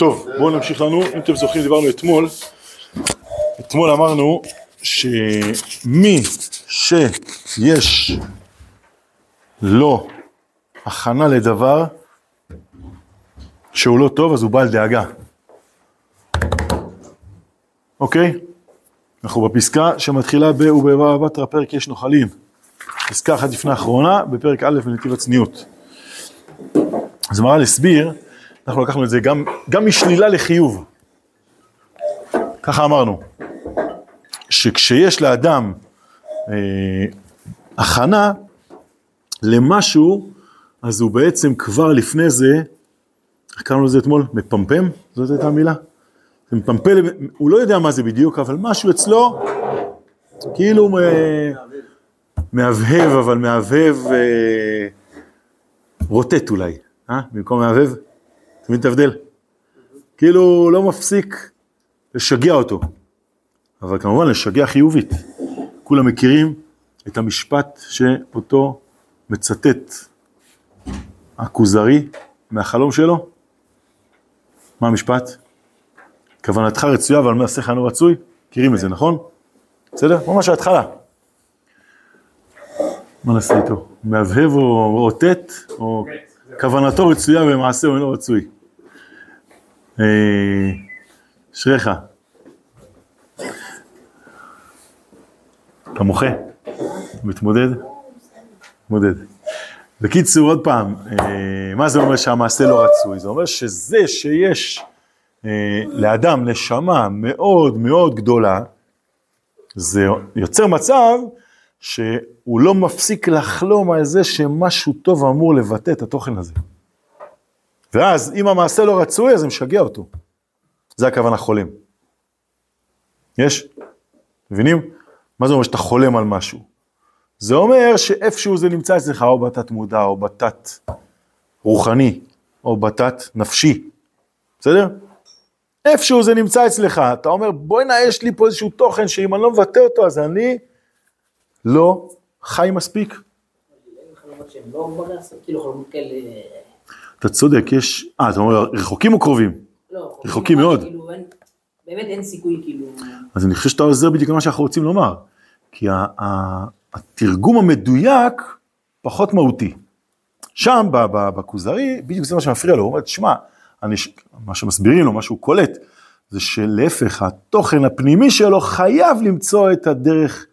טוב, בואו נמשיך לנו, אם אתם זוכרים דיברנו אתמול, אתמול אמרנו שמי שיש לו הכנה לדבר שהוא לא טוב אז הוא בעל דאגה, אוקיי? אנחנו בפסקה שמתחילה ב ובבא בתרא פרק יש נוחלים, פסקה אחת לפני האחרונה בפרק א' בנתיב הצניעות. אז מרן הסביר, אנחנו לקחנו את זה גם, גם משלילה לחיוב. ככה אמרנו, שכשיש לאדם אה, הכנה למשהו, אז הוא בעצם כבר לפני זה, איך קראנו לזה אתמול? מפמפם? זאת הייתה המילה? מפמפל, הוא לא יודע מה זה בדיוק, אבל משהו אצלו, כאילו אה, מהבהב, אבל מהבהב אה, רוטט אולי. אה? במקום מהבהב? מבין את ההבדל? כאילו לא מפסיק לשגע אותו, אבל כמובן לשגע חיובית. כולם מכירים את המשפט שאותו מצטט הכוזרי מהחלום שלו. מה המשפט? כוונתך רצויה אבל מעשיך אינו רצוי? מכירים את זה, נכון? בסדר? ממש ההתחלה. מה נעשה איתו? מהבהב או רוטט, או כוונתו רצויה ומעשהו אינו רצוי. אשריך. אתה מוחה? מתמודד? מתמודד. בקיצור, עוד פעם, מה זה אומר שהמעשה לא רצוי? זה אומר שזה שיש לאדם נשמה מאוד מאוד גדולה, זה יוצר מצב שהוא לא מפסיק לחלום על זה שמשהו טוב אמור לבטא את התוכן הזה. ואז אם המעשה לא רצוי, אז זה משגע אותו. זה הכוונה חולם. יש? מבינים? מה זה אומר שאתה חולם על משהו? זה אומר שאיפשהו זה נמצא אצלך, או בתת מודע, או בתת רוחני, או בתת נפשי. בסדר? איפשהו זה נמצא אצלך, אתה אומר בוא'נה יש לי פה איזשהו תוכן שאם אני לא מבטא אותו אז אני לא חי מספיק. אתה צודק, יש, אה, אתה אומר רחוקים או קרובים? לא, רחוקים מאוד. כאילו, אין- באמת אין סיכוי, כאילו, אז אני חושב שאתה עוזר בדיוק למה שאנחנו רוצים לומר. כי ה- ה- התרגום המדויק פחות מהותי. שם בכוזרי, בדיוק זה מה שמפריע לו, הוא אומר, תשמע, מה שמסבירים לו, מה שהוא קולט, זה שלהפך, התוכן הפנימי שלו חייב למצוא את הדרך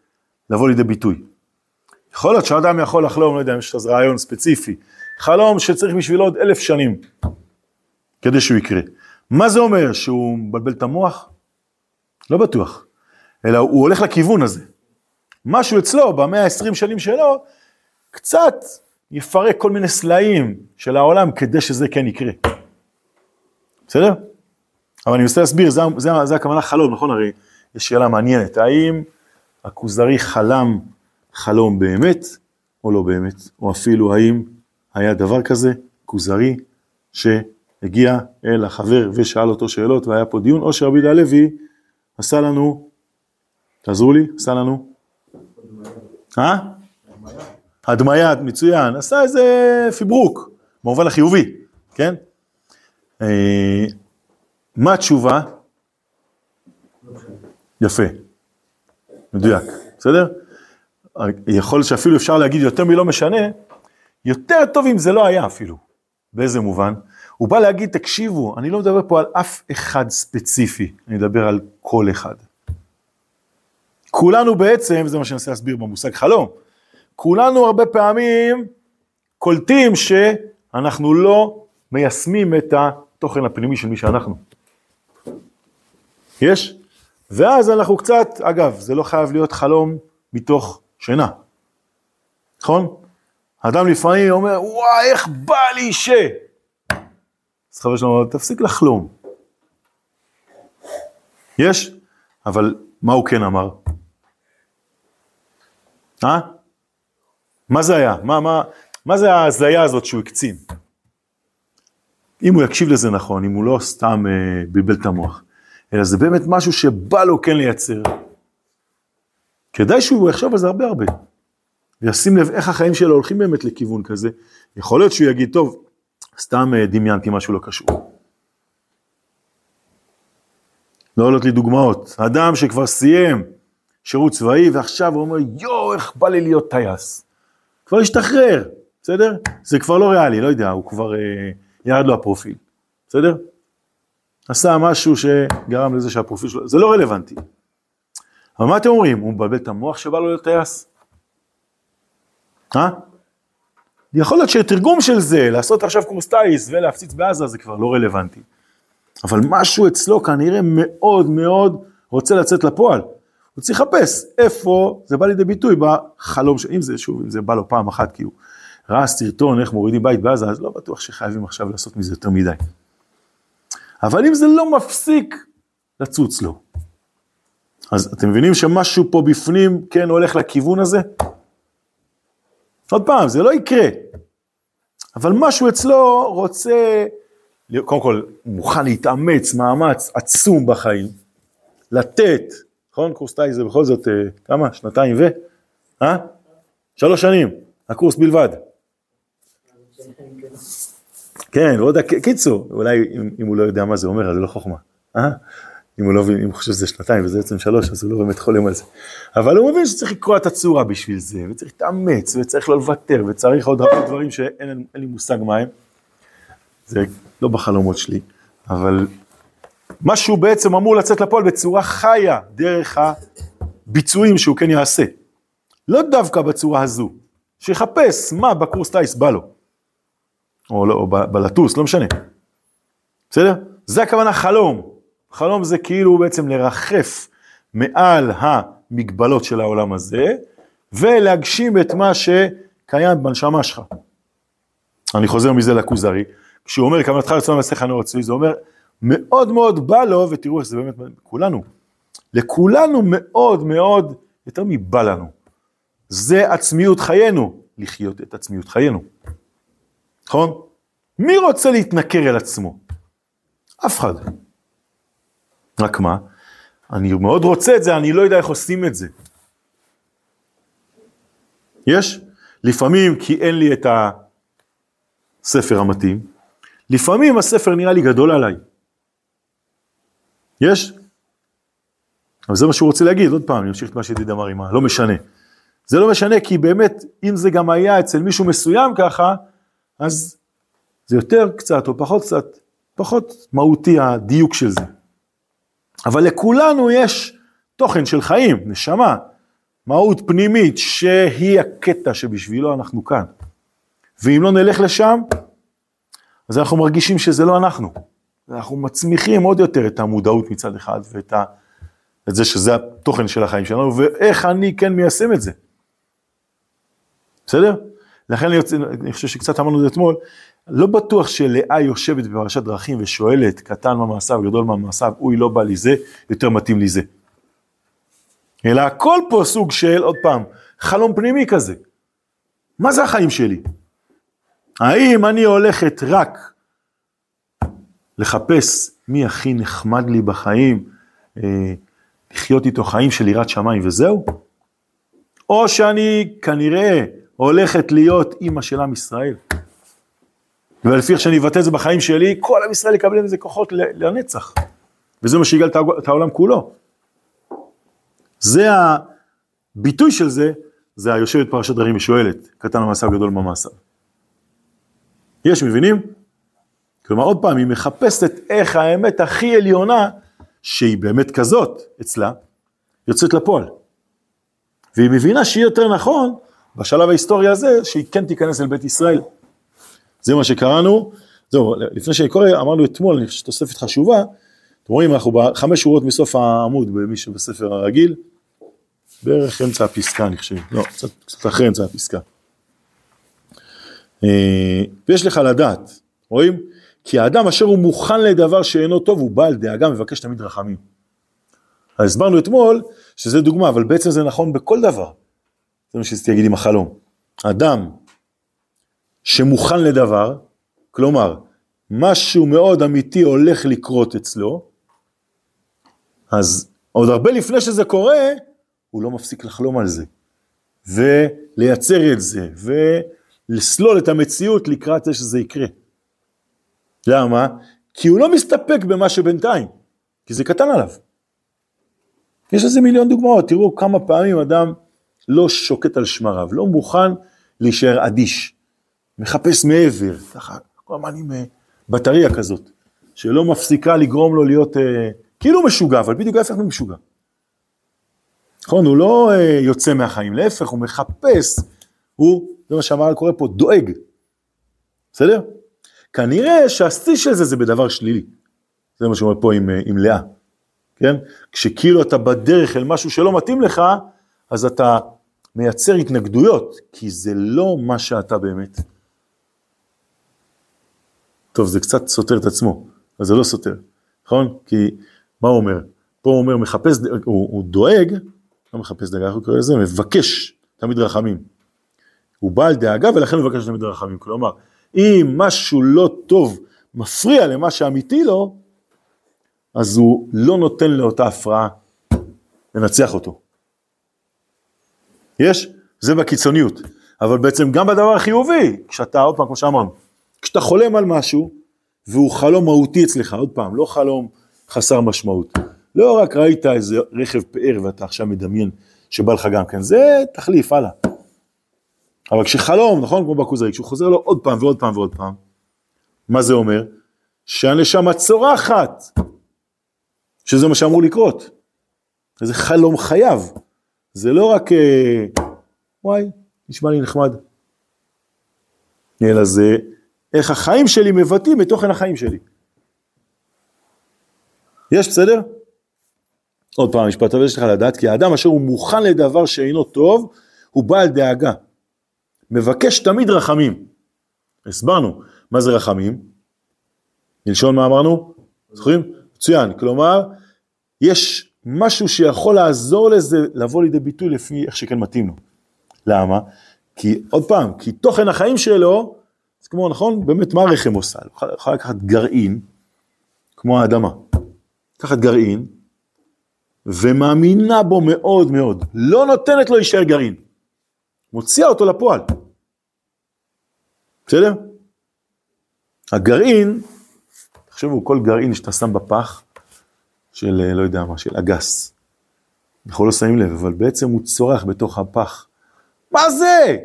לבוא לידי ביטוי. יכול להיות שאדם יכול לחלום, לא יודע אם יש איזה רעיון ספציפי, חלום שצריך בשבילו עוד אלף שנים כדי שהוא יקרה. מה זה אומר? שהוא מבלבל את המוח? לא בטוח. אלא הוא הולך לכיוון הזה. משהו אצלו, במאה ה-20 שנים שלו, קצת יפרק כל מיני סלעים של העולם כדי שזה כן יקרה. בסדר? אבל אני מנסה להסביר, זה, זה, זה הכוונה חלום, נכון? הרי יש שאלה מעניינת, האם הכוזרי חלם חלום באמת או לא באמת, או אפילו האם היה דבר כזה, כוזרי, שהגיע אל החבר ושאל אותו שאלות והיה פה דיון, או שרבי יהודה הלוי עשה לנו, תעזרו לי, עשה לנו, אה? הדמיה, מצוין, עשה איזה פיברוק, במובן החיובי, כן? אה, מה התשובה? יפה, מדויק, בסדר? יכול שאפילו אפשר להגיד יותר מלא משנה, יותר טוב אם זה לא היה אפילו. באיזה מובן? הוא בא להגיד, תקשיבו, אני לא מדבר פה על אף אחד ספציפי, אני מדבר על כל אחד. כולנו בעצם, וזה מה שאני אנסה להסביר במושג חלום, כולנו הרבה פעמים קולטים שאנחנו לא מיישמים את התוכן הפנימי של מי שאנחנו. יש? ואז אנחנו קצת, אגב, זה לא חייב להיות חלום מתוך שינה, נכון? אדם לפעמים אומר, וואי, איך בא לי ש... אז חבר שלנו אומר, תפסיק לחלום. יש? אבל מה הוא כן אמר? אה? מה זה היה? מה, מה, מה זה ההזיה הזאת שהוא הקצין? אם הוא יקשיב לזה נכון, אם הוא לא סתם אה, בלבל את המוח, אלא זה באמת משהו שבא לו כן לייצר. כדאי שהוא יחשוב על זה הרבה הרבה. וישים לב איך החיים שלו הולכים באמת לכיוון כזה. יכול להיות שהוא יגיד, טוב, סתם אה, דמיינתי משהו לא קשור. לא עולות לי דוגמאות. אדם שכבר סיים שירות צבאי ועכשיו הוא אומר, יואו, איך בא לי להיות טייס. כבר השתחרר, בסדר? זה כבר לא ריאלי, לא יודע, הוא כבר אה, ירד לו הפרופיל, בסדר? עשה משהו שגרם לזה שהפרופיל שלו, זה לא רלוונטי. אבל מה אתם אומרים? הוא מבלבל את המוח שבא לו להיות טייס? אה? יכול להיות שתרגום של זה, לעשות עכשיו קורס טייס ולהפציץ בעזה, זה כבר לא רלוונטי. אבל משהו אצלו כנראה מאוד מאוד רוצה לצאת לפועל. הוא צריך לחפש איפה זה בא לידי ביטוי בחלום, אם זה שוב, אם זה בא לו פעם אחת כי הוא ראה סרטון איך מורידים בית בעזה, אז לא בטוח שחייבים עכשיו לעשות מזה יותר מדי. אבל אם זה לא מפסיק לצוץ לו, אז אתם מבינים שמשהו פה בפנים כן הולך לכיוון הזה? עוד פעם, זה לא יקרה, אבל משהו אצלו רוצה, קודם כל, מוכן להתאמץ מאמץ עצום בחיים, לתת, נכון? קורס טייס זה בכל זאת, אה, כמה? שנתיים ו? אה? שלוש שנים, הקורס בלבד. כן, ועוד, קיצור, אולי אם, אם הוא לא יודע מה זה אומר, אז זה לא חוכמה. אה? אם הוא לא מבין, אם הוא חושב שזה שנתיים וזה בעצם שלוש, אז הוא לא באמת חולם על זה. אבל הוא מבין שצריך לקרוא את הצורה בשביל זה, וצריך להתאמץ, וצריך לא לוותר, וצריך עוד הרבה דברים שאין לי מושג מה הם. זה לא בחלומות שלי, אבל משהו בעצם אמור לצאת לפועל בצורה חיה, דרך הביצועים שהוא כן יעשה. לא דווקא בצורה הזו, שיחפש מה בקורס טייס בא לו. או, לא, או בלטוס, לא משנה. בסדר? זה הכוונה חלום. חלום זה כאילו בעצם לרחף מעל המגבלות של העולם הזה, ולהגשים את מה שקיים בנשמה שלך. אני חוזר מזה לכוזרי, כשהוא אומר כוונתך לצום ועשיך נאור אצלי, זה אומר מאוד מאוד בא לו, ותראו איך זה באמת, כולנו, לכולנו מאוד מאוד, יותר מבא לנו. זה עצמיות חיינו, לחיות את עצמיות חיינו. נכון? מי רוצה להתנכר אל עצמו? אף אחד. רק מה? אני מאוד רוצה את זה, אני לא יודע איך עושים את זה. יש? לפעמים כי אין לי את הספר המתאים, לפעמים הספר נראה לי גדול עליי. יש? אבל זה מה שהוא רוצה להגיד, עוד פעם, אני אמשיך את מה שידיד אמר עם ה... לא משנה. זה לא משנה כי באמת, אם זה גם היה אצל מישהו מסוים ככה, אז זה יותר קצת או פחות קצת, פחות מהותי הדיוק של זה. אבל לכולנו יש תוכן של חיים, נשמה, מהות פנימית שהיא הקטע שבשבילו אנחנו כאן. ואם לא נלך לשם, אז אנחנו מרגישים שזה לא אנחנו. אנחנו מצמיחים עוד יותר את המודעות מצד אחד ואת ה... את זה שזה התוכן של החיים שלנו, ואיך אני כן מיישם את זה. בסדר? לכן אני, יוצא, אני חושב שקצת אמרנו את זה אתמול, לא בטוח שלאה יושבת בפרשת דרכים ושואלת, קטן מה מעשיו, גדול מה מעשיו, אוי לא בא לי זה, יותר מתאים לי זה. אלא הכל פה סוג של, עוד פעם, חלום פנימי כזה. מה זה החיים שלי? האם אני הולכת רק לחפש מי הכי נחמד לי בחיים, אה, לחיות איתו חיים של יראת שמיים וזהו? או שאני כנראה הולכת להיות אימא של עם ישראל. ולפי איך שאני אבטא את זה בחיים שלי, כל עם ישראל יקבל מזה כוחות לנצח. וזה מה שיגאל את העולם כולו. זה הביטוי של זה, זה היושבת פרשת דברים ושואלת, קטן המעשה גדול במעשה. יש, מבינים? כלומר, עוד פעם, היא מחפשת איך האמת הכי עליונה, שהיא באמת כזאת אצלה, יוצאת לפועל. והיא מבינה שיהיה יותר נכון, בשלב ההיסטורי הזה, שהיא כן תיכנס אל בית ישראל. זה מה שקראנו, זהו, לפני שאני קורא, אמרנו אתמול, אני חושב שתוספת חשובה, אתם רואים, אנחנו בחמש שורות מסוף העמוד, במי שבספר הרגיל, בערך אמצע הפסקה, אני חושב, לא, קצת, קצת אחרי אמצע הפסקה. אה, ויש לך לדעת, רואים? כי האדם אשר הוא מוכן לדבר שאינו טוב, הוא בעל דאגה, מבקש תמיד רחמים. אז הסברנו אתמול שזה דוגמה, אבל בעצם זה נכון בכל דבר. זה מה שרציתי להגיד עם החלום. אדם שמוכן לדבר, כלומר, משהו מאוד אמיתי הולך לקרות אצלו, אז עוד הרבה לפני שזה קורה, הוא לא מפסיק לחלום על זה, ולייצר את זה, ולסלול את המציאות לקראת זה שזה יקרה. למה? כי הוא לא מסתפק במה שבינתיים, כי זה קטן עליו. יש לזה מיליון דוגמאות, תראו כמה פעמים אדם לא שוקט על שמריו, לא מוכן להישאר אדיש, מחפש מעבר, ככה, כל הזמן עם אה, בטריה כזאת, שלא מפסיקה לגרום לו להיות אה, כאילו משוגע, אבל בדיוק ההפך ממשוגע. נכון, הוא לא אה, יוצא מהחיים, להפך, הוא מחפש, הוא, זה מה שהמהר"ל קורא פה, דואג. בסדר? כנראה שהשיא של זה זה בדבר שלילי. זה מה שאומר פה עם, אה, עם לאה, כן? כשכאילו אתה בדרך אל משהו שלא מתאים לך, אז אתה מייצר התנגדויות, כי זה לא מה שאתה באמת. טוב, זה קצת סותר את עצמו, אבל זה לא סותר, נכון? כי מה הוא אומר? פה הוא אומר, מחפש, הוא, הוא דואג, לא מחפש דאגה, איך הוא קורא לזה? מבקש תמיד רחמים. הוא בעל דאגה ולכן מבקש תמיד רחמים. כלומר, אם משהו לא טוב מפריע למה שאמיתי לו, אז הוא לא נותן לאותה הפרעה לנצח אותו. יש? זה בקיצוניות. אבל בעצם גם בדבר החיובי, כשאתה, עוד פעם, כמו שאמרנו, כשאתה חולם על משהו, והוא חלום מהותי אצלך, עוד פעם, לא חלום חסר משמעות. לא רק ראית איזה רכב פאר ואתה עכשיו מדמיין שבא לך גם כן, זה תחליף, הלאה. אבל כשחלום, נכון, כמו בכוזרי, כשהוא חוזר לו עוד פעם ועוד פעם ועוד פעם, מה זה אומר? שהנשמה צורחת, שזה מה שאמור לקרות. זה חלום חייו, זה לא רק, אה, וואי, נשמע לי נחמד. אלא זה איך החיים שלי מבטאים את תוכן החיים שלי. יש, בסדר? עוד פעם, המשפט הזה שלך לדעת, כי האדם אשר הוא מוכן לדבר שאינו טוב, הוא בעל דאגה. מבקש תמיד רחמים. הסברנו, מה זה רחמים? מלשון מה אמרנו? זוכרים? מצוין, כלומר, יש משהו שיכול לעזור לזה לבוא לידי ביטוי לפי איך שכן מתאים לו. למה? כי עוד פעם, כי תוכן החיים שלו, זה כמו נכון, באמת מה הרחם עושה? הוא יכול לקחת גרעין, כמו האדמה, לקחת גרעין, ומאמינה בו מאוד מאוד, לא נותנת לו להישאר גרעין, מוציאה אותו לפועל. בסדר? הגרעין, תחשבו, כל גרעין שאתה שם בפח, של לא יודע מה, של אגס, אנחנו לא שמים לב, אבל בעצם הוא צורח בתוך הפח. מה זה?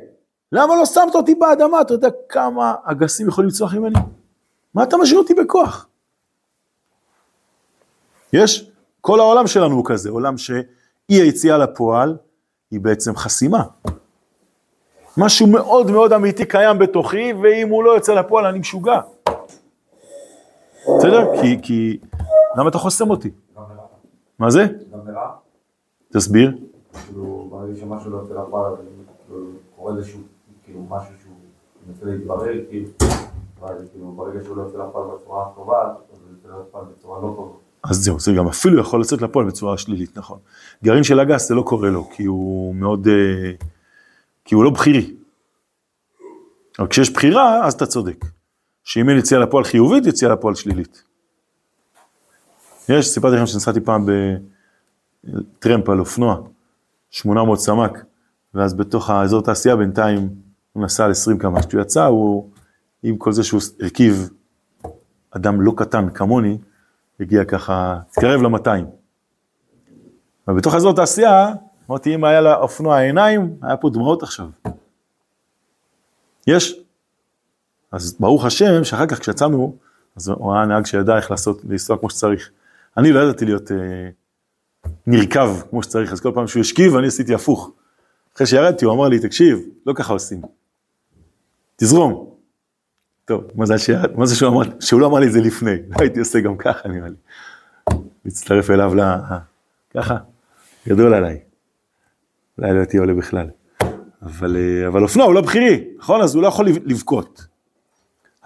למה לא שמת אותי באדמה? אתה יודע כמה אגסים יכולים לצרוח ממני? מה אתה משאיר אותי בכוח? יש? כל העולם שלנו הוא כזה, עולם שאי היציאה לפועל היא בעצם חסימה. משהו מאוד מאוד אמיתי קיים בתוכי, ואם הוא לא יוצא לפועל אני משוגע. בסדר? כי, כי, למה אתה חוסם אותי? מה זה? תסביר. כאילו, ברגע שמשהו לא יוצא לפועל, כאילו, קורה איזשהו, כאילו, משהו שהוא מנסה להתברר, כאילו, כאילו, ברגע שהוא לא יוצא לפועל בצורה הטובה, אז הוא יוצא לפועל בצורה לא טובה. אז זהו, זה גם אפילו יכול לצאת לפועל בצורה שלילית, נכון. גרעין של אגס זה לא קורה לו, כי הוא מאוד, אה, כי הוא לא בכירי. אבל כשיש בחירה, אז אתה צודק. שאם אין יציאה לפועל חיובית, יציאה לפועל שלילית. יש, סיפרתי לכם שנסעתי פעם בטרמפ על אופנוע, 800 סמ"ק, ואז בתוך האזור תעשייה בינתיים הוא נסע על 20 קמ"ש. כשהוא יצא, הוא, עם כל זה שהוא הרכיב אדם לא קטן כמוני, הגיע ככה, התקרב ל-200. ובתוך אזור תעשייה, אמרתי, אם היה לאופנוע עיניים, היה פה דמעות עכשיו. יש. אז ברוך השם, שאחר כך כשיצאנו, אז הוא היה נהג שידע איך לעשות, לנסוע כמו שצריך. אני לא ידעתי להיות אה, נרקב כמו שצריך, אז כל פעם שהוא השכיב, אני עשיתי הפוך. אחרי שירדתי, הוא אמר לי, תקשיב, לא ככה עושים. תזרום. טוב, מזל שירד, מה זה שהוא אמר, שהוא לא אמר לי את זה לפני, הייתי עושה גם ככה נראה לי. להצטרף אליו ל... ככה, גדול עליי. אולי לא הייתי עולה בכלל. אבל, אה, אבל אופנוע הוא לא בכירי, נכון? אז הוא לא יכול לבכות.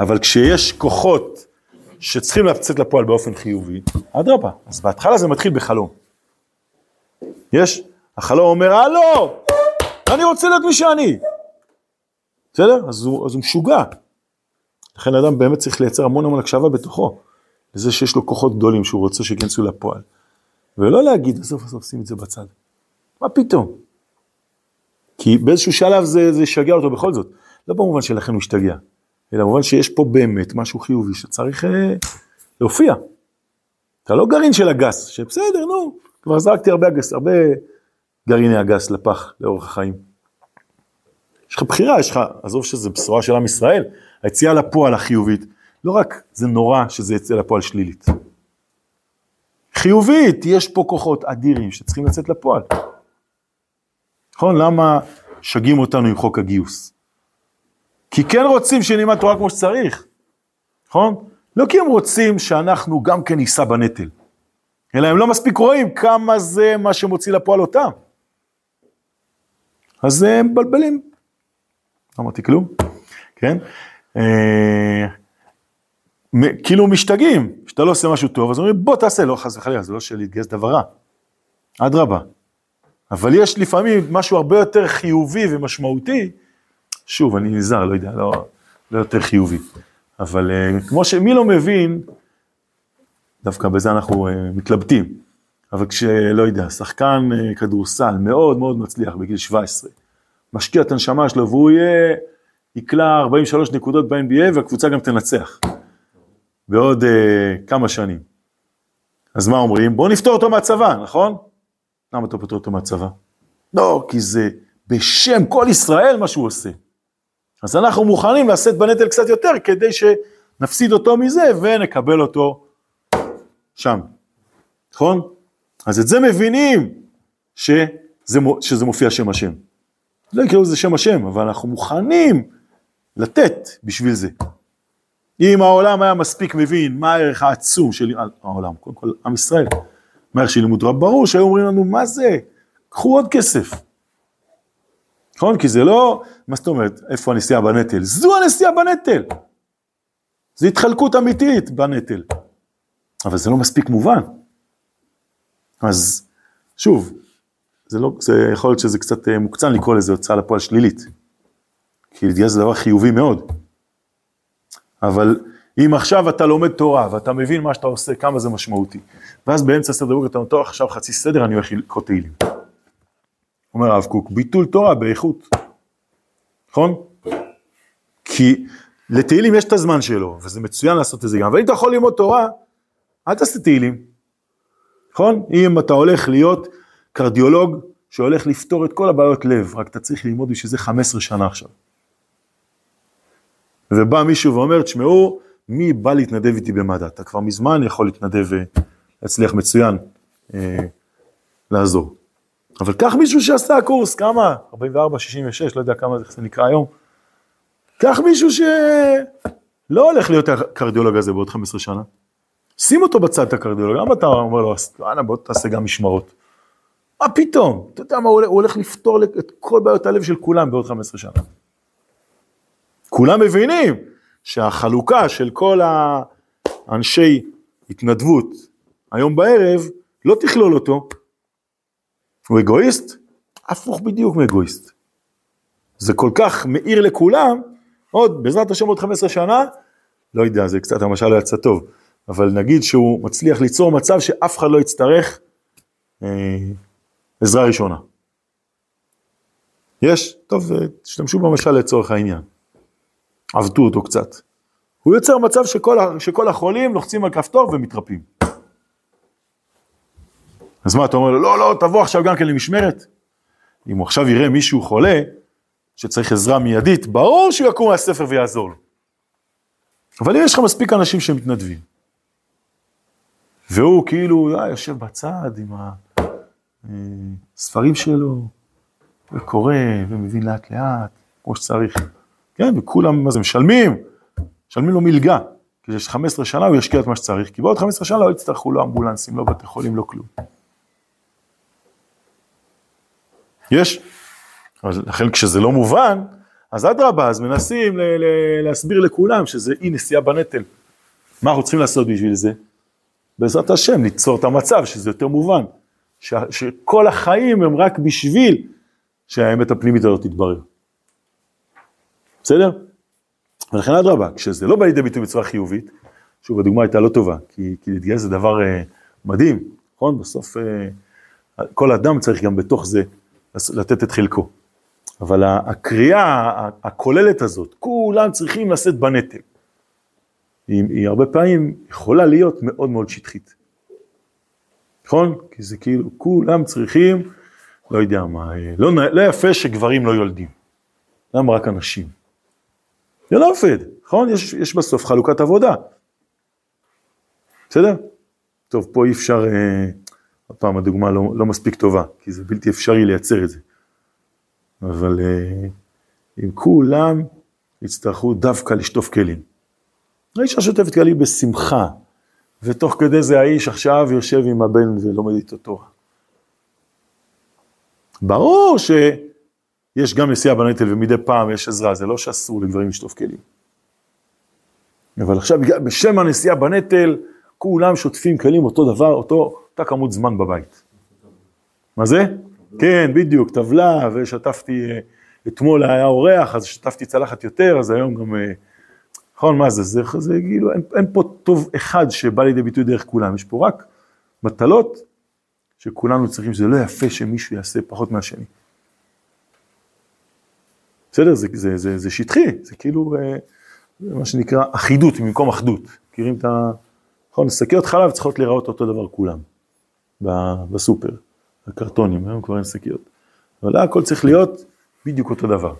אבל כשיש כוחות שצריכים לצאת לפועל באופן חיובי, אדרבה. אז בהתחלה זה מתחיל בחלום. יש? החלום אומר, הלו, אני רוצה להיות מי שאני. בסדר? אז הוא, אז הוא משוגע. לכן האדם באמת צריך לייצר המון המון הקשבה בתוכו, לזה שיש לו כוחות גדולים שהוא רוצה שיכנסו לפועל. ולא להגיד, בסוף בסוף שים את זה בצד. מה פתאום? כי באיזשהו שלב זה, ישגע אותו בכל זאת. לא במובן שלכן הוא ישתגע, אלא במובן שיש פה באמת משהו חיובי שצריך אה, להופיע. אתה לא גרעין של הגס, שבסדר, נו, כבר זרקתי הרבה הרבה גרעיני אגס לפח לאורך החיים. יש לך בחירה, יש לך, עזוב שזה בשורה של עם ישראל, היציאה לפועל החיובית, לא רק זה נורא שזה יצא לפועל שלילית. חיובית, יש פה כוחות אדירים שצריכים לצאת לפועל. נכון? למה שגים אותנו עם חוק הגיוס? כי כן רוצים שנלמד תורה כמו שצריך, נכון? לא כי הם רוצים שאנחנו גם כן נישא בנטל, אלא הם לא מספיק רואים כמה זה מה שמוציא לפועל אותם. אז הם מבלבלים. לא אמרתי כלום, כן? אה, כאילו משתגעים, כשאתה לא עושה משהו טוב, אז אומרים בוא תעשה, לא חס וחלילה, זה לא של להתגייס דבר רע, אדרבה. אבל יש לפעמים משהו הרבה יותר חיובי ומשמעותי, שוב, אני נזהר, לא יודע, לא, לא יותר חיובי. אבל אה, כמו שמי לא מבין, דווקא בזה אנחנו אה, מתלבטים. אבל כשלא יודע, שחקן כדורסל מאוד מאוד מצליח בגיל 17, משקיע את הנשמה שלו והוא יהיה, יקלע 43 נקודות ב-NBA והקבוצה גם תנצח. בעוד uh, כמה שנים. אז מה אומרים? בואו נפתור אותו מהצבא, נכון? למה אתה פותר אותו מהצבא? לא, כי זה בשם כל ישראל מה שהוא עושה. אז אנחנו מוכנים לשאת בנטל קצת יותר כדי שנפסיד אותו מזה ונקבל אותו שם, נכון? אז את זה מבינים שזה, שזה מופיע שם השם. לא יקראו לזה שם השם, אבל אנחנו מוכנים לתת בשביל זה. אם העולם היה מספיק מבין מה הערך העצום של העולם, קודם כל עם ישראל, מה הערך של לימוד תורה, ברור שהיו אומרים לנו מה זה, קחו עוד כסף. נכון? כי זה לא, מה זאת אומרת, איפה הנשיאה בנטל? זו הנשיאה בנטל. זו התחלקות אמיתית בנטל. אבל זה לא מספיק מובן. אז שוב, זה לא, זה יכול להיות שזה קצת אה, מוקצן לקרוא לזה הוצאה לפועל שלילית. כי להתגייס זה דבר חיובי מאוד. אבל אם עכשיו אתה לומד תורה ואתה מבין מה שאתה עושה, כמה זה משמעותי, ואז באמצע סדר בוקר אתה אומר, עכשיו חצי סדר, אני הולך לקרוא תהילים. אומר הרב קוק, ביטול תורה באיכות, נכון? כי לתהילים יש את הזמן שלו, וזה מצוין לעשות את זה גם, אבל אם אתה יכול ללמוד תורה, אל תעשה תהילים, נכון? אם אתה הולך להיות קרדיולוג שהולך לפתור את כל הבעיות לב, רק אתה צריך ללמוד בשביל זה 15 שנה עכשיו. ובא מישהו ואומר, תשמעו, מי בא להתנדב איתי במד"א? אתה כבר מזמן יכול להתנדב ולהצליח מצוין אה, לעזור. אבל קח מישהו שעשה קורס, כמה? 44, 66, לא יודע כמה זה נקרא היום. קח מישהו שלא הולך להיות הקרדיולוג הזה בעוד 15 שנה. שים אותו בצד את הקרדיולוג, למה אתה אומר לו, אנא בוא תעשה גם משמרות. מה פתאום? אתה יודע מה, הוא הולך- לפתור את כל בעיות הלב של כולם בעוד 15 שנה. כולם מבינים שהחלוקה של כל האנשי התנדבות היום בערב לא תכלול אותו. הוא אגואיסט? הפוך בדיוק מאגואיסט. זה כל כך מאיר לכולם, עוד בעזרת השם עוד 15 שנה, לא יודע, זה קצת המשל לא יצא טוב, אבל נגיד שהוא מצליח ליצור מצב שאף אחד לא יצטרך אה, עזרה ראשונה. יש? טוב, אה, תשתמשו במשל לצורך העניין. עבדו אותו קצת. הוא יוצר מצב שכל, ה- שכל החולים לוחצים על כפתור ומתרפאים. אז מה, אתה אומר לו, לא, לא, תבוא עכשיו גם כן למשמרת? אם הוא עכשיו יראה מישהו חולה, שצריך עזרה מיידית, ברור שהוא יקום מהספר ויעזור לו. אבל אם יש לך מספיק אנשים שמתנדבים, והוא כאילו אה, יושב בצד עם הספרים שלו, וקורא ומבין לאט לאט, כמו שצריך. כן, וכולם, מה זה, משלמים, משלמים לו מלגה. כי יש 15 שנה הוא ישקיע את מה שצריך, כי בעוד 15 שנה לא יצטרכו לא אמבולנסים, לא בתי חולים, לא כלום. יש. אז לכן כשזה לא מובן, אז אדרבה, אז מנסים ל- ל- להסביר לכולם שזה אי נשיאה בנטל. מה אנחנו צריכים לעשות בשביל זה? בעזרת השם, ליצור את המצב שזה יותר מובן. ש- שכל החיים הם רק בשביל שהאמת הפנימית הזאת תתברר. בסדר? ולכן אדרבה, כשזה לא בא לידי ביטוי בצורה חיובית, שוב הדוגמה הייתה לא טובה, כי, כי להתגייס זה דבר אה, מדהים, נכון? בסוף אה, כל אדם צריך גם בתוך זה לתת את חלקו. אבל הקריאה הכוללת הזאת, כולם צריכים לשאת בנטל. היא, היא הרבה פעמים יכולה להיות מאוד מאוד שטחית. נכון? כי זה כאילו, כולם צריכים, לא יודע מה, לא, לא יפה שגברים לא יולדים. למה רק אנשים? זה לא עובד, נכון? יש, יש בסוף חלוקת עבודה. בסדר? טוב, פה אי אפשר, אה, עוד פעם, הדוגמה לא, לא מספיק טובה, כי זה בלתי אפשרי לייצר את זה. אבל אה, אם כולם יצטרכו דווקא לשטוף כלים. האישה שוטפת כלים בשמחה, ותוך כדי זה האיש עכשיו יושב עם הבן ולומד איתו תורה. ברור שיש גם נשיאה בנטל ומדי פעם יש עזרה, זה לא שאסור לגברים לשטוף כלים. אבל עכשיו בשם הנשיאה בנטל, כולם שוטפים כלים אותו דבר, אותו, אותה כמות זמן בבית. מה זה? כן, בדיוק, טבלה, ושטפתי, אה, אתמול היה אורח, אז שטפתי צלחת יותר, אז היום גם, אה, נכון, מה זה, זה, זה כאילו, אין, אין פה טוב אחד שבא לידי ביטוי דרך כולם, יש פה רק מטלות שכולנו צריכים, שזה לא יפה שמישהו יעשה פחות מהשני. בסדר, זה, זה, זה, זה שטחי, זה כאילו, אה, זה מה שנקרא אחידות במקום אחדות. מכירים את ה... נכון, שקיות חלב צריכות להיראות אותו דבר כולם, בסופר, הקרטונים, היום כבר אין שקיות. אבל הכל צריך להיות בדיוק אותו דבר.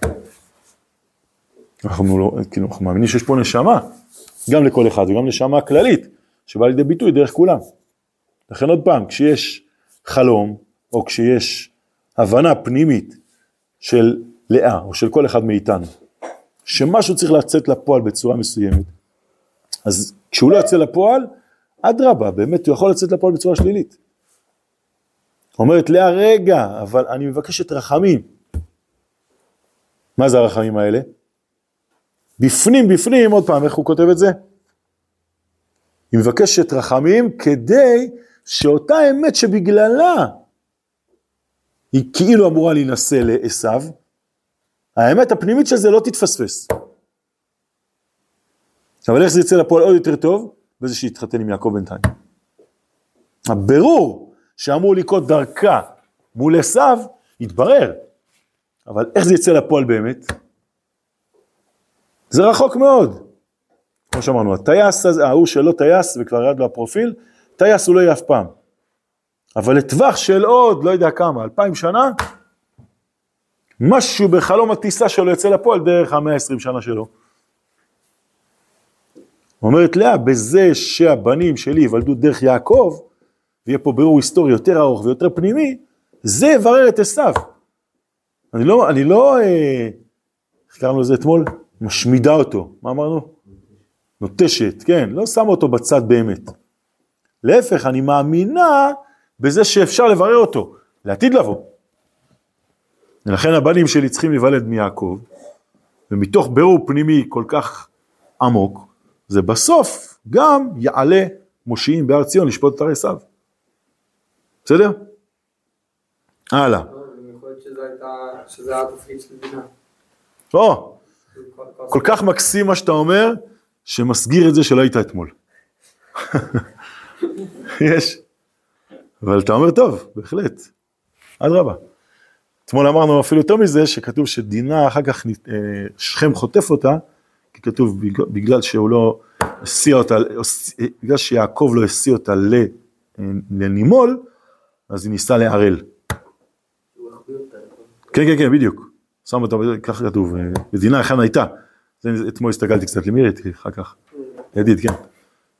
אנחנו לא, כאילו, אנחנו מאמינים שיש פה נשמה, גם לכל אחד, וגם נשמה כללית, שבאה לידי ביטוי דרך כולם. לכן עוד פעם, כשיש חלום, או כשיש הבנה פנימית של לאה, או של כל אחד מאיתנו, שמשהו צריך לצאת לפועל בצורה מסוימת, אז כשהוא לא יוצא לפועל, אדרבה, באמת הוא יכול לצאת לפועל בצורה שלילית. אומרת לאה, רגע, אבל אני מבקשת רחמים. מה זה הרחמים האלה? בפנים, בפנים, עוד פעם, איך הוא כותב את זה? היא מבקשת רחמים כדי שאותה אמת שבגללה היא כאילו אמורה להינשא לעשו, האמת הפנימית של זה לא תתפספס. אבל איך זה יצא לפועל עוד יותר טוב? בזה שיתחתן עם יעקב בינתיים. הבירור שאמור לקרות דרכה מול עשו, יתברר. אבל איך זה יצא לפועל באמת? זה רחוק מאוד. כמו שאמרנו, הטייס הזה, ההוא שלא טייס וכבר ירד לו הפרופיל, טייס הוא לא יהיה אף פעם. אבל לטווח של עוד, לא יודע כמה, אלפיים שנה, משהו בחלום הטיסה שלו יוצא לפועל דרך המאה העשרים שנה שלו. אומרת לאה, בזה שהבנים שלי ייוולדו דרך יעקב, ויהיה פה בירור היסטורי יותר ארוך ויותר פנימי, זה יברר את עשיו. אני לא, אני לא, אה, איך קראנו לזה אתמול? משמידה אותו, מה אמרנו? נוטשת, כן, לא שמה אותו בצד באמת. להפך, אני מאמינה בזה שאפשר לברר אותו, לעתיד לבוא. ולכן הבנים שלי צריכים להיוולד מיעקב, ומתוך בירור פנימי כל כך עמוק, זה בסוף גם יעלה מושיעים בהר ציון לשפוט את הרי עשיו. בסדר? הלאה. יכול להיות שזה היה התפקיד של דינה. או, כל כך מקסים מה שאתה אומר, שמסגיר את זה שלא היית אתמול. יש. אבל אתה אומר טוב, בהחלט. אדרבה. אתמול אמרנו אפילו יותר מזה, שכתוב שדינה אחר כך, אה, שכם חוטף אותה, כי כתוב בגלל- שהוא לא הסיע אותה, בגלל שיעקב לא השיא אותה אה, לנימול, אז היא ניסתה לערל. כן, כן, כן, בדיוק. שם אותה, ככה כתוב, אה, מדינה היכן הייתה. אתמול הסתכלתי קצת למי ראיתי אחר כך. ידיד, כן.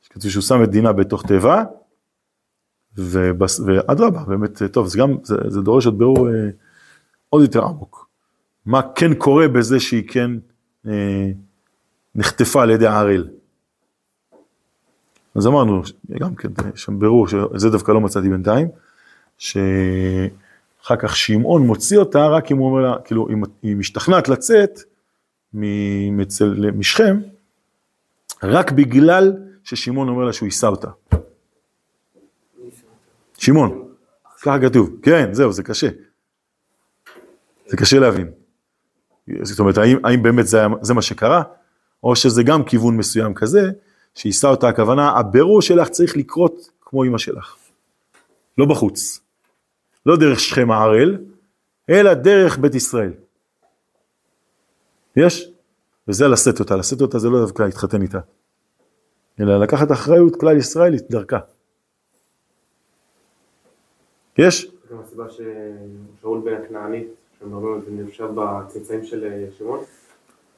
כתוב שהוא שם את דינה בתוך תיבה, ואדרבה, באמת, אה, טוב, זה גם, זה, זה דורש עוד בירור אה, עוד יותר עמוק. מה כן קורה בזה שהיא כן אה, נחטפה על ידי הערל. אז אמרנו, גם כן, יש שם בירור, שזה דווקא לא מצאתי בינתיים, שאחר כך שמעון מוציא אותה רק אם הוא אומר לה, כאילו, אם היא משתכנעת לצאת מצל- משכם, רק בגלל ששמעון אומר לה שהוא יישא אותה. שמעון, ככה כתוב, כן, זהו, זה קשה. זה קשה להבין. זאת אומרת, האם, האם באמת זה, זה מה שקרה, או שזה גם כיוון מסוים כזה, שיישא אותה הכוונה, הבירור שלך צריך לקרות כמו אמא שלך. לא בחוץ. לא דרך שכם הערל, אלא דרך בית ישראל. יש? וזה לשאת אותה, לשאת אותה זה לא דווקא להתחתן איתה, אלא לקחת אחריות כלל ישראלית דרכה. יש? גם הסיבה ששאול בן הכנענית, שמדברים על זה נחשב בצאצאים של אה, שמעון,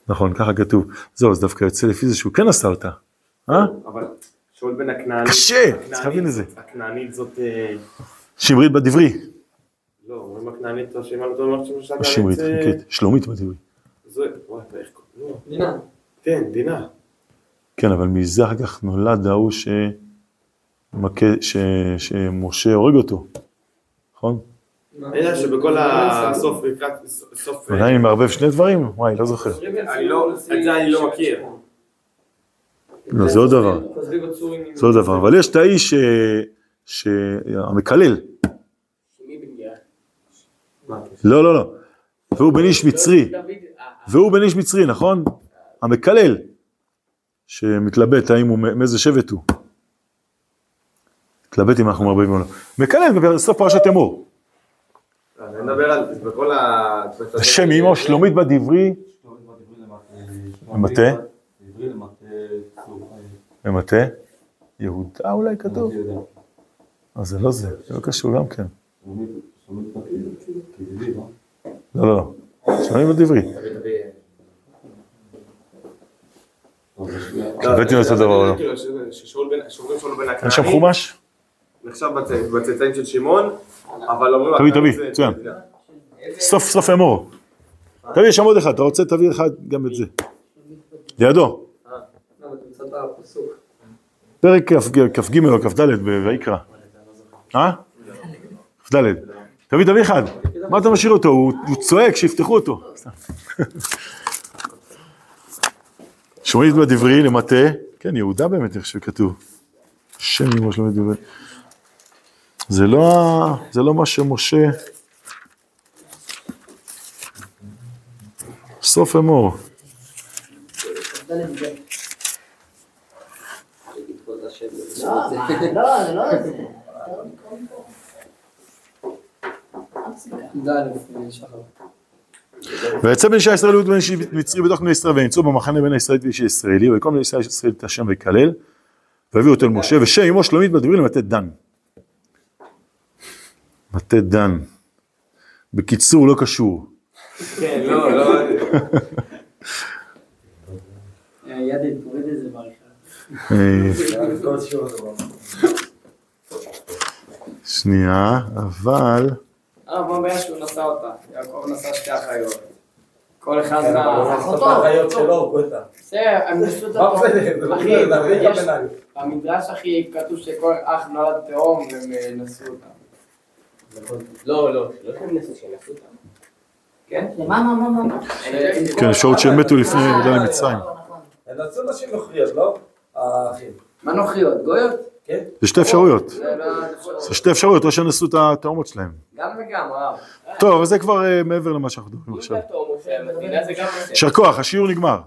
נכון, ככה כתוב. זהו, אז דווקא יוצא לפי זה שהוא כן עשה אותה. אה? אבל שאול בן הכנענית, קשה, צריך להבין את זה. הכנענית זאת, אה, שמרית בדברי. לא, אומרים הכנענית, השם על אותו אומר שמשק הארץ, שמרית, אה, כן, שלומית בדברי. זו, וואי, איך קוראים? לא, דינה. כן, דינה. כן, אבל מזה אחר כך נולד ההוא ש... מכה, ש... שמשה הורג אותו, נכון? היה שבכל הסוף, לקראת סוף, אה, עדיין אני מערבב שני דברים? וואי, לא זוכר. אני לא- את זה אני לא מכיר. לא, זה עוד דבר. זה עוד דבר. אבל יש את האיש ש... שהמקלל. שמי בן גאה? מה הקשר? לא, לא, לא. והוא בן איש מצרי. והוא בן איש מצרי, נכון? המקלל. שמתלבט האם הוא, מאיזה שבט הוא. מתלבט אם אנחנו מערבבים או לא. מקלל בסוף פרשת אמור. אני מדבר על, בכל ה... השם אמו שלומית. למטה? דברי למטה צור. במטה. יהודה אולי כתוב? אז זה לא זה, זה לא קשור גם כן. לא? לא, לא. טוב, יש לי- הבאתי לו את הדבר, הכנעני, אין שם חומש? נחשב בצ- בצאצאים של שמעון, אבל אומרים... תביא, תביא, מצוין. סוף סוף אמור. תביא, יש שם עוד אחד, אתה רוצה תביא אחד גם את זה. לידו, את. פרק כ"ג- כ"ג או כ"ד ויקרא. אה? כ"ד. תביא, תביא אחד. מה אתה משאיר אותו? הוא צועק, שיפתחו אותו. שומעים בדברי למטה, כן, יהודה באמת, איך שכתוב. שם אמו שלומית בדברי. זה לא, זה לא מה שמשה... סוף אמור. לא, זה לא. ויצא בן אישה ישראל ובן מצרי בתוך בני ישראל וימצאו במחנה בין הישראלית ואיש ישראלי וכל בני ישראל את השם ויקלל והביאו אותו אל משה ושם אמו שלומית בדברי למטה דן. מטה דן. בקיצור לא קשור. כן, לא, לא... אה, שנייה אבל אה, מה הבעיה שהוא נשא אותה? יעקב נשא שתי אחיות. כל אחד כן, מה... את האחיות שלו, הוא קטע. בסדר, הם פשוט... מה בסדר? זה לא אחי. במדרש אחי כתוב שכל אח נולד תאום והם אה, נשאו אותם. לא, לא, לא שהם נסו, שהם נסו אותם. כן? מה, מה, מה, מה, מה? כן אפשרות שהם מתו לפני אה, ירידה נכון, למצרים. נכון. הם נשאו נשים נוכריות, לא? האחים. מה נוכריות? גויות? כן? זה שתי אפשרויות. זה לא- זה שתי אפשרויות או שנשאו את התאומות שלהם. גם וגם, הרב. טוב אבל זה כבר אה, מעבר למה שאנחנו מדברים עכשיו. יישר כוח השיעור נגמר.